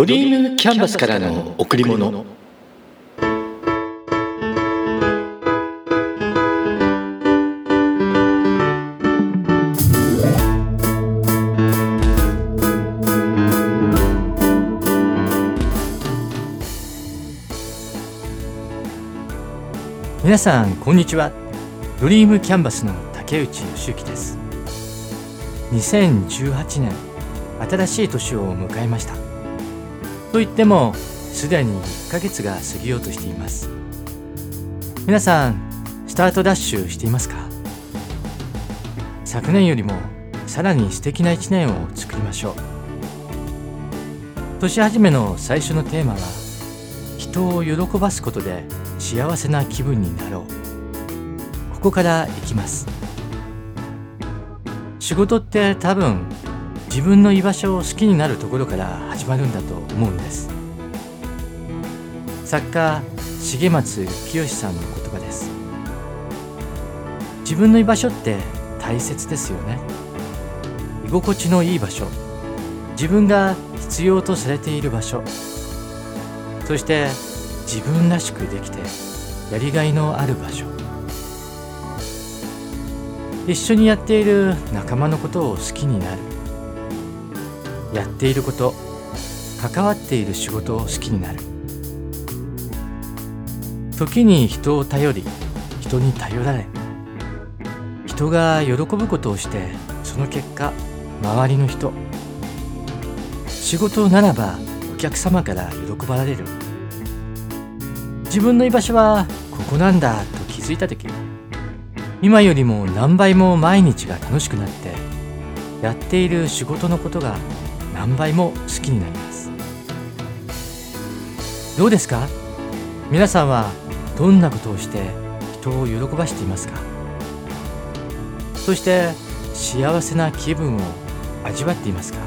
ドリームキャンバスからの贈り物。皆さんこんにちは。ドリームキャンバスの竹内義之です。2018年新しい年を迎えました。と言ってもすでに1ヶ月が過ぎようとしています。皆さんスタートダッシュしていますか？昨年よりもさらに素敵な1年を作りましょう。年始めの最初のテーマは人を喜ばすことで幸せな気分になろう。ここからいきます。仕事って多分自分の居場所を好きになるところから始まるんだと思うんです。作家重松清さんの言葉です。自分の居場所って大切ですよね。居心地のいい場所。自分が必要とされている場所。そして自分らしくできてやりがいのある場所。一緒にやっている仲間のことを好きになる。やっていること関わっている仕事を好きになる。時に人を頼り人に頼られ人が喜ぶことをしてその結果周りの人仕事ならばお客様から喜ばれる。自分の居場所はここなんだと気づいた時今よりも何倍も毎日が楽しくなってやっている仕事のことが何倍も好きになります。どうですか？皆さんはどんなことをして人を喜ばしていますか？そして幸せな気分を味わっていますか？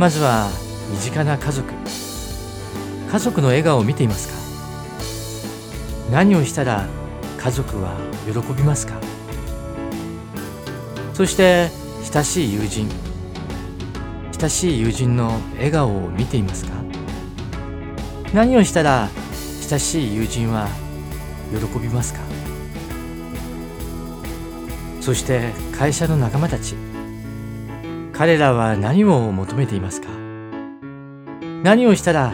まずは身近な家族。家族の笑顔を見ていますか？何をしたら家族は喜びますか？そして親しい友人。親しい友人の笑顔を見ていますか？何をしたら親しい友人は喜びますか？そして会社の仲間たち彼らは何を求めていますか？何をしたら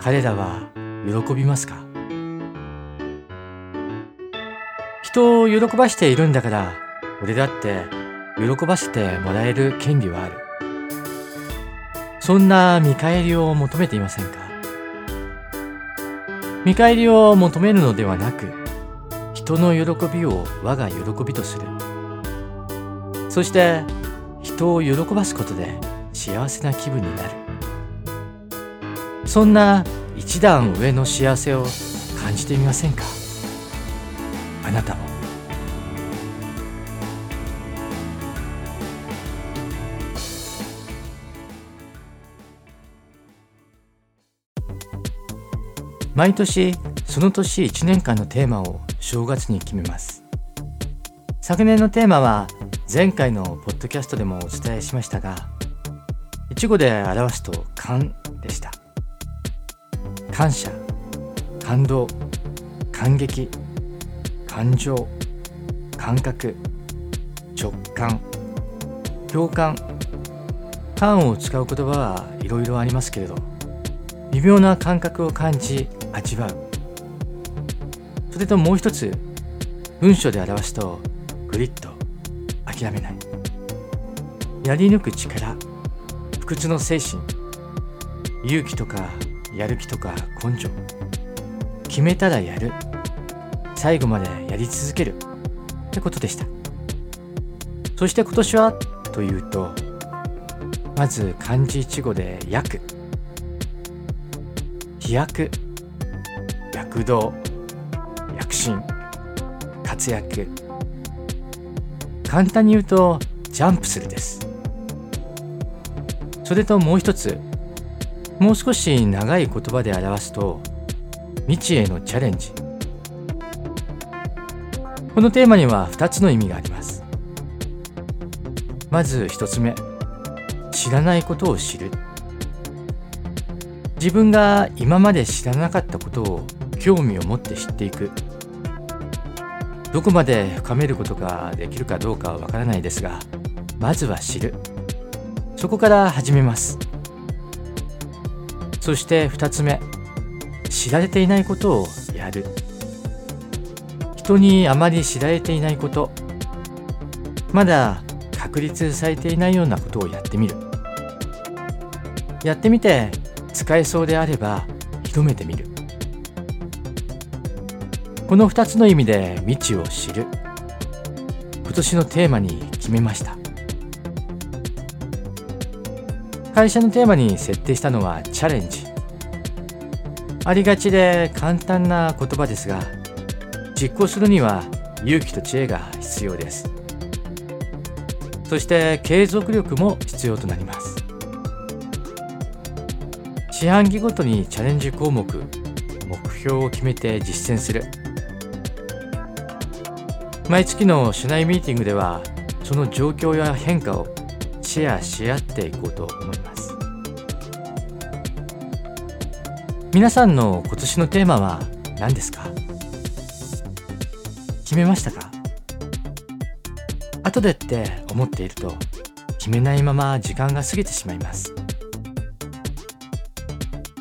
彼らは喜びますか？人を喜ばしているんだから俺だって喜ばせてもらえる権利はある。そんな見返りを求めていませんか？見返りを求めるのではなく人の喜びを我が喜びとする。そして人を喜ばすことで幸せな気分になる。そんな一段上の幸せを感じてみませんか？毎年その年1年間のテーマを正月に決めます。昨年のテーマは前回のポッドキャストでもお伝えしましたが一語で表すと感でした。感謝感動感激感情感覚直感共感。感を使う言葉はいろいろありますけれど微妙な感覚を感じ味わう。それともう一つ文章で表すとグリッと諦めない。やり抜く力不屈の精神勇気とかやる気とか根性。決めたらやる。最後までやり続ける。ってことでした。そして今年はというとまず漢字一語で「躍」飛躍。躍動。躍進。活躍。簡単に言うとジャンプするです。それともう一つもう少し長い言葉で表すと未知へのチャレンジ。このテーマには2つの意味があります。まず1つ目知らないことを知る。自分が今まで知らなかったことを興味を持って知っていく。どこまで深めることができるかどうかはわからないですがまずは知る。そこから始めます。そして2つ目知られていないことをやる。人にあまり知られていないことまだ確立されていないようなことをやってみる。やってみて使えそうであれば広めてみる。この2つの意味で未知を知る。今年のテーマに決めました。会社のテーマに設定したのはチャレンジ。ありがちで簡単な言葉ですが実行するには勇気と知恵が必要です。そして継続力も必要となります。四半期ごとにチャレンジ項目目標を決めて実践する。毎月の社内ミーティングではその状況や変化をシェアし合っていこうと思います。皆さんの今年のテーマは何ですか？決めましたか？後でって思っていると決めないまま時間が過ぎてしまいます。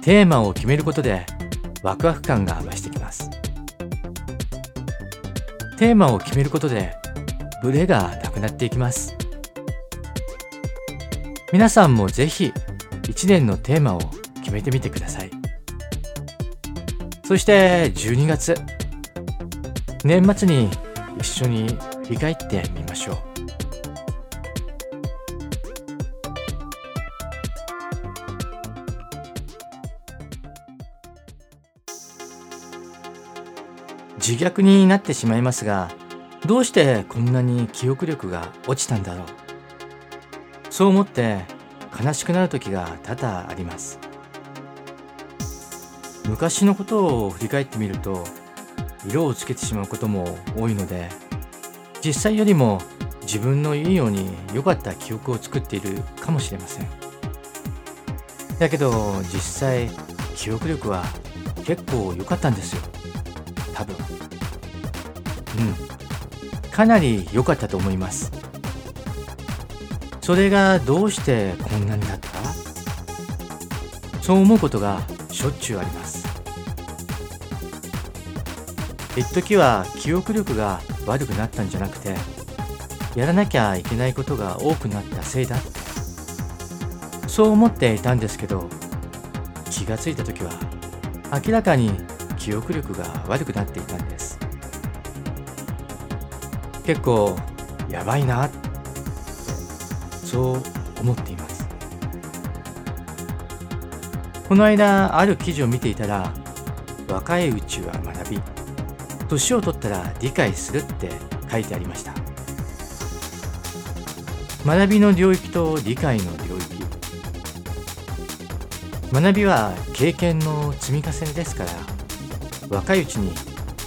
テーマを決めることでワクワク感が増してきます。テーマを決めることでブレがなくなっていきます。皆さんもぜひ1年のテーマを決めてみてください。そして12月。年末に一緒に振り返ってみましょう。自虐になってしまいますがどうしてこんなに記憶力が落ちたんだろう？そう思って悲しくなる時が多々あります。昔のことを振り返ってみると色をつけてしまうことも多いので実際よりも自分のいいように良かった記憶を作っているかもしれません。だけど実際記憶力は結構良かったんですよ。多分。うん。かなり良かったと思います。それがどうしてこんなになった？そう思うことがしょっちゅうあります。一時は記憶力が悪くなったんじゃなくてやらなきゃいけないことが多くなったせいだ。そう思っていたんですけど気がついた時は明らかに記憶力が悪くなっていたんです。結構やばいな。そう思っています。この間ある記事を見ていたら若いうちは学び年を取ったら理解するって書いてありました。学びの領域と理解の領域。学びは経験の積み重ねですから若いうちに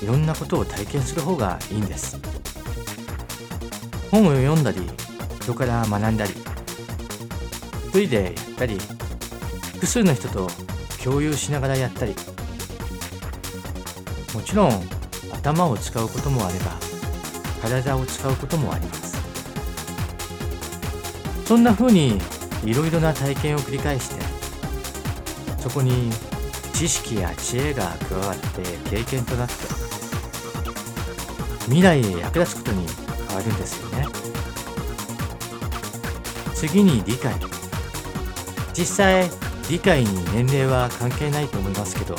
いろんなことを体験する方がいいんです。本を読んだり人から学んだり一人でやったり複数の人と共有しながらやったりもちろん頭を使うこともあれば体を使うこともあります。そんな風にいろいろな体験を繰り返してそこに知識や知恵が加わって経験となって未来へ役立つことにるんですよね。次に理解。実際理解に年齢は関係ないと思いますけど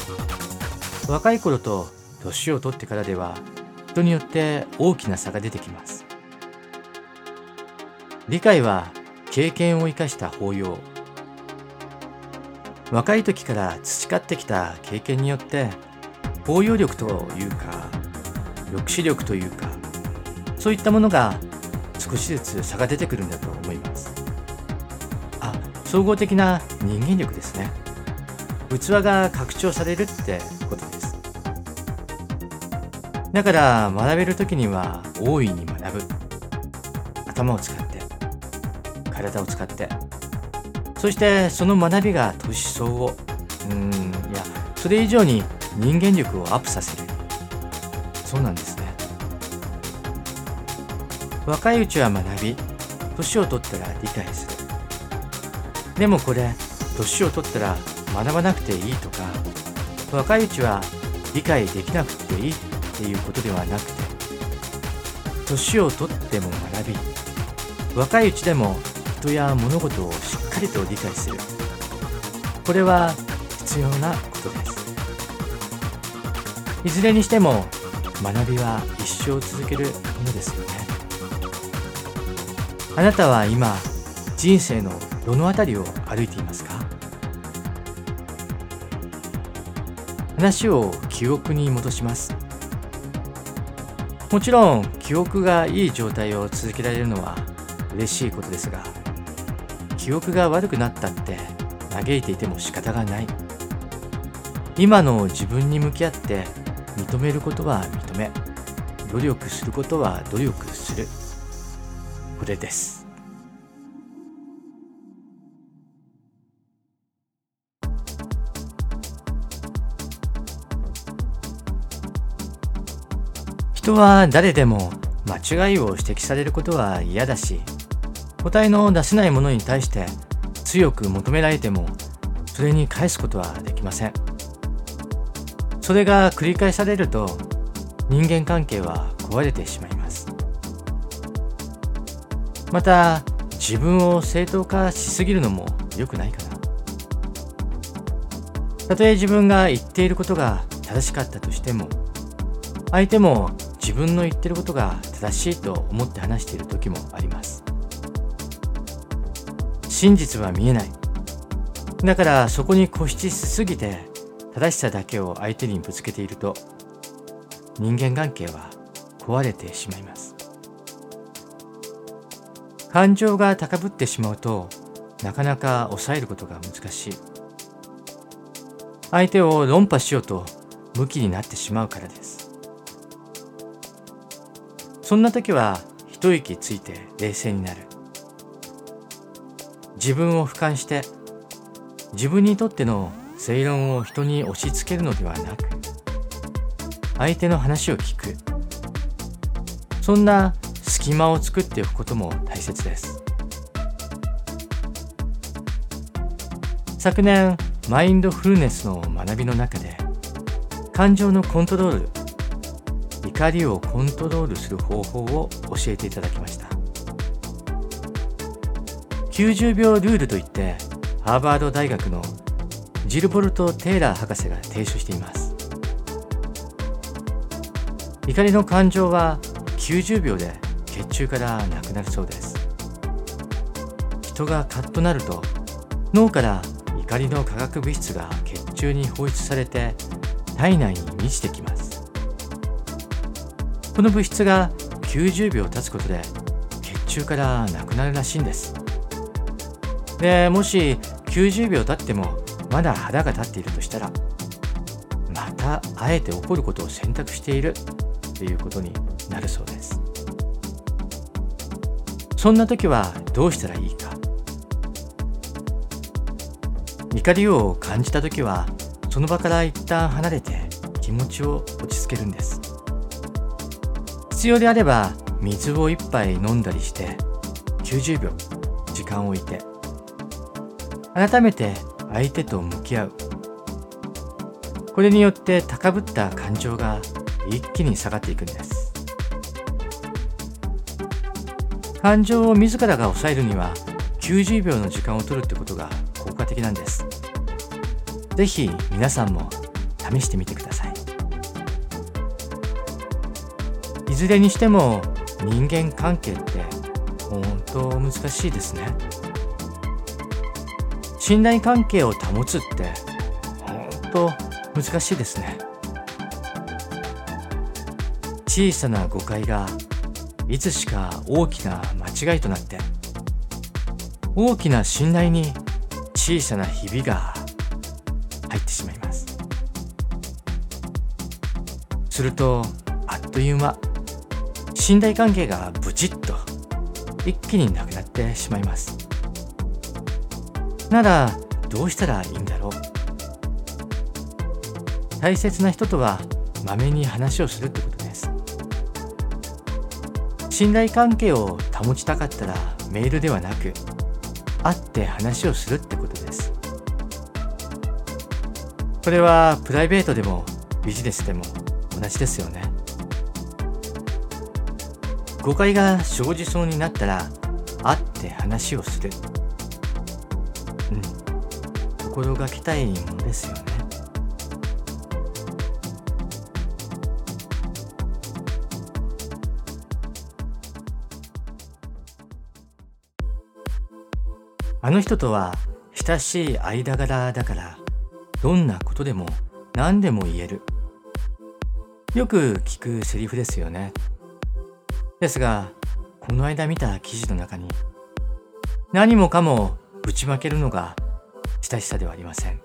若い頃と年を取ってからでは人によって大きな差が出てきます。理解は経験を生かした包容若い時から培ってきた経験によって包容力というか抑止力というかそういったものが少しずつ差が出てくるんだと思います。あ総合的な人間力ですね。器が拡張されるってことです。だから学べる時には大いに学ぶ。頭を使って体を使って。そしてその学びが年相応。うんいやそれ以上に人間力をアップさせる。そうなんです。若いうちは学び年を取ったら理解する。でもこれ年を取ったら学ばなくていいとか若いうちは理解できなくていいっていうことではなくて年を取っても学び若いうちでも人や物事をしっかりと理解する。これは必要なことです。いずれにしても学びは一生続けるものですよね。あなたは今人生のどの辺りを歩いていますか？話を記憶に戻します。もちろん記憶がいい状態を続けられるのは嬉しいことですが記憶が悪くなったって嘆いていても仕方がない。今の自分に向き合って認めることは認め努力することは努力する。れです。人は誰でも間違いを指摘されることは嫌だし答えの出せないものに対して強く求められてもそれに返すことはできません。それが繰り返されると人間関係は壊れてしまいます。また自分を正当化しすぎるのも良くないかな。たとえ自分が言っていることが正しかったとしても相手も自分の言ってることが正しいと思って話している時もあります。真実は見えない。だからそこに固執しすぎて正しさだけを相手にぶつけていると人間関係は壊れてしまいます。感情が高ぶってしまうとなかなか抑えることが難しい。相手を論破しようと向きになってしまうからです。そんな時は一息ついて冷静になる。自分を俯瞰して自分にとっての正論を人に押し付けるのではなく相手の話を聞く。そんな隙間を作っておくことも大切です。昨年マインドフルネスの学びの中で感情のコントロール怒りをコントロールする方法を教えていただきました。90秒ルールといってハーバード大学のジルボルト・テイラー博士が提唱しています。怒りの感情は90秒で血中からなくなるそうです。人がカッとなると脳から怒りの化学物質が血中に放出されて体内に満ちてきます。この物質が90秒経つことで血中からなくなるらしいんです。でもし90秒経ってもまだ腹が立っているとしたらまたあえて怒ることを選択しているということになるそうです。そんな時はどうしたらいいか。怒りを感じた時はその場から一旦離れて気持ちを落ち着けるんです。必要であれば水を一杯飲んだりして90秒時間を置いて。改めて相手と向き合う。これによって高ぶった感情が一気に下がっていくんです。感情を自らが抑えるには90秒の時間を取るってことが効果的なんです。是非皆さんも試してみてください。いずれにしても人間関係って本当難しいですね。信頼関係を保つって本当難しいですね。小さな誤解がいつしか大きな間違いとなって大きな信頼に小さなひびが入ってしまいます。するとあっという間信頼関係がブチッと一気になくなってしまいます。ならどうしたらいいんだろう。大切な人とはまめに話をするってこと。信頼関係を保ちたかったらメールではなく会って話をするってことです。これはプライベートでもビジネスでも同じですよね。誤解が生じそうになったら会って話をする。うん。心がけたいものですよね。あの人とは親しい間柄だからどんなことでも何でも言える。よく聞くセリフですよね。ですがこの間見た記事の中に何もかもぶちまけるのが親しさではありません。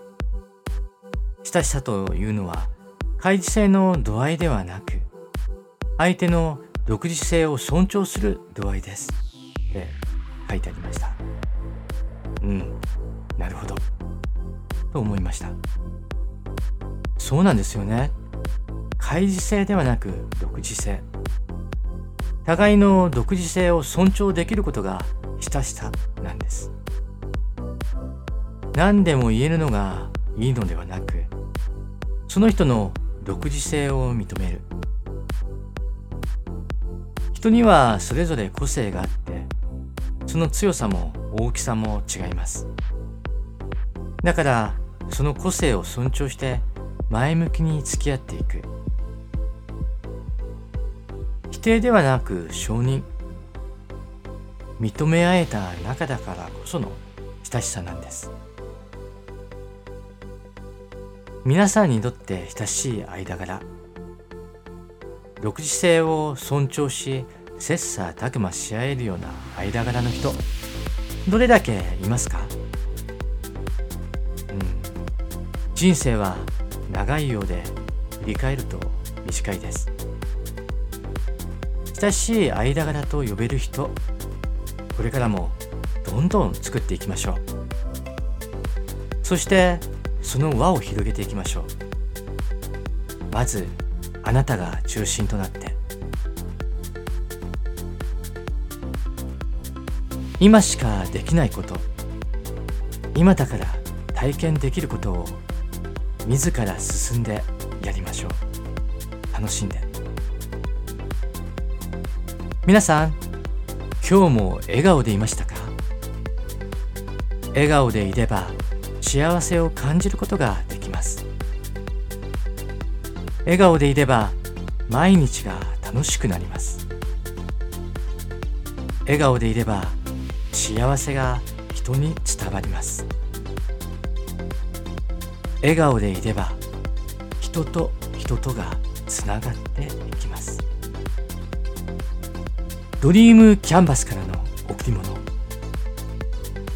親しさというのは開示性の度合いではなく相手の独自性を尊重する度合いです。って書いてありました。うん。なるほど。と思いました。そうなんですよね。開示性ではなく独自性互いの独自性を尊重できることが親しさなんです。何でも言えるのがいいのではなくその人の独自性を認める。人にはそれぞれ個性があってその強さも大きさも違います。だからその個性を尊重して前向きに付き合っていく。否定ではなく承認。認め合えた仲だからこその親しさなんです。皆さんにとって親しい間柄。独自性を尊重し切磋琢磨し合えるような間柄の人。どれだけいますか？うん。人生は長いようで振り返ると短いです。親しい間柄と呼べる人これからもどんどん作っていきましょう。そしてその輪を広げていきましょう。まずあなたが中心となって。今しかできないこと。今だから体験できることを自ら進んでやりましょう。楽しんで。皆さん今日も笑顔でいましたか？笑顔でいれば幸せを感じることができます。笑顔でいれば毎日が楽しくなります。笑顔でいれば幸せが人に伝わります。笑顔でいれば人と人とがつながっていきます。ドリームキャンバスからの贈り物。今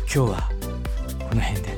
日はこの辺で。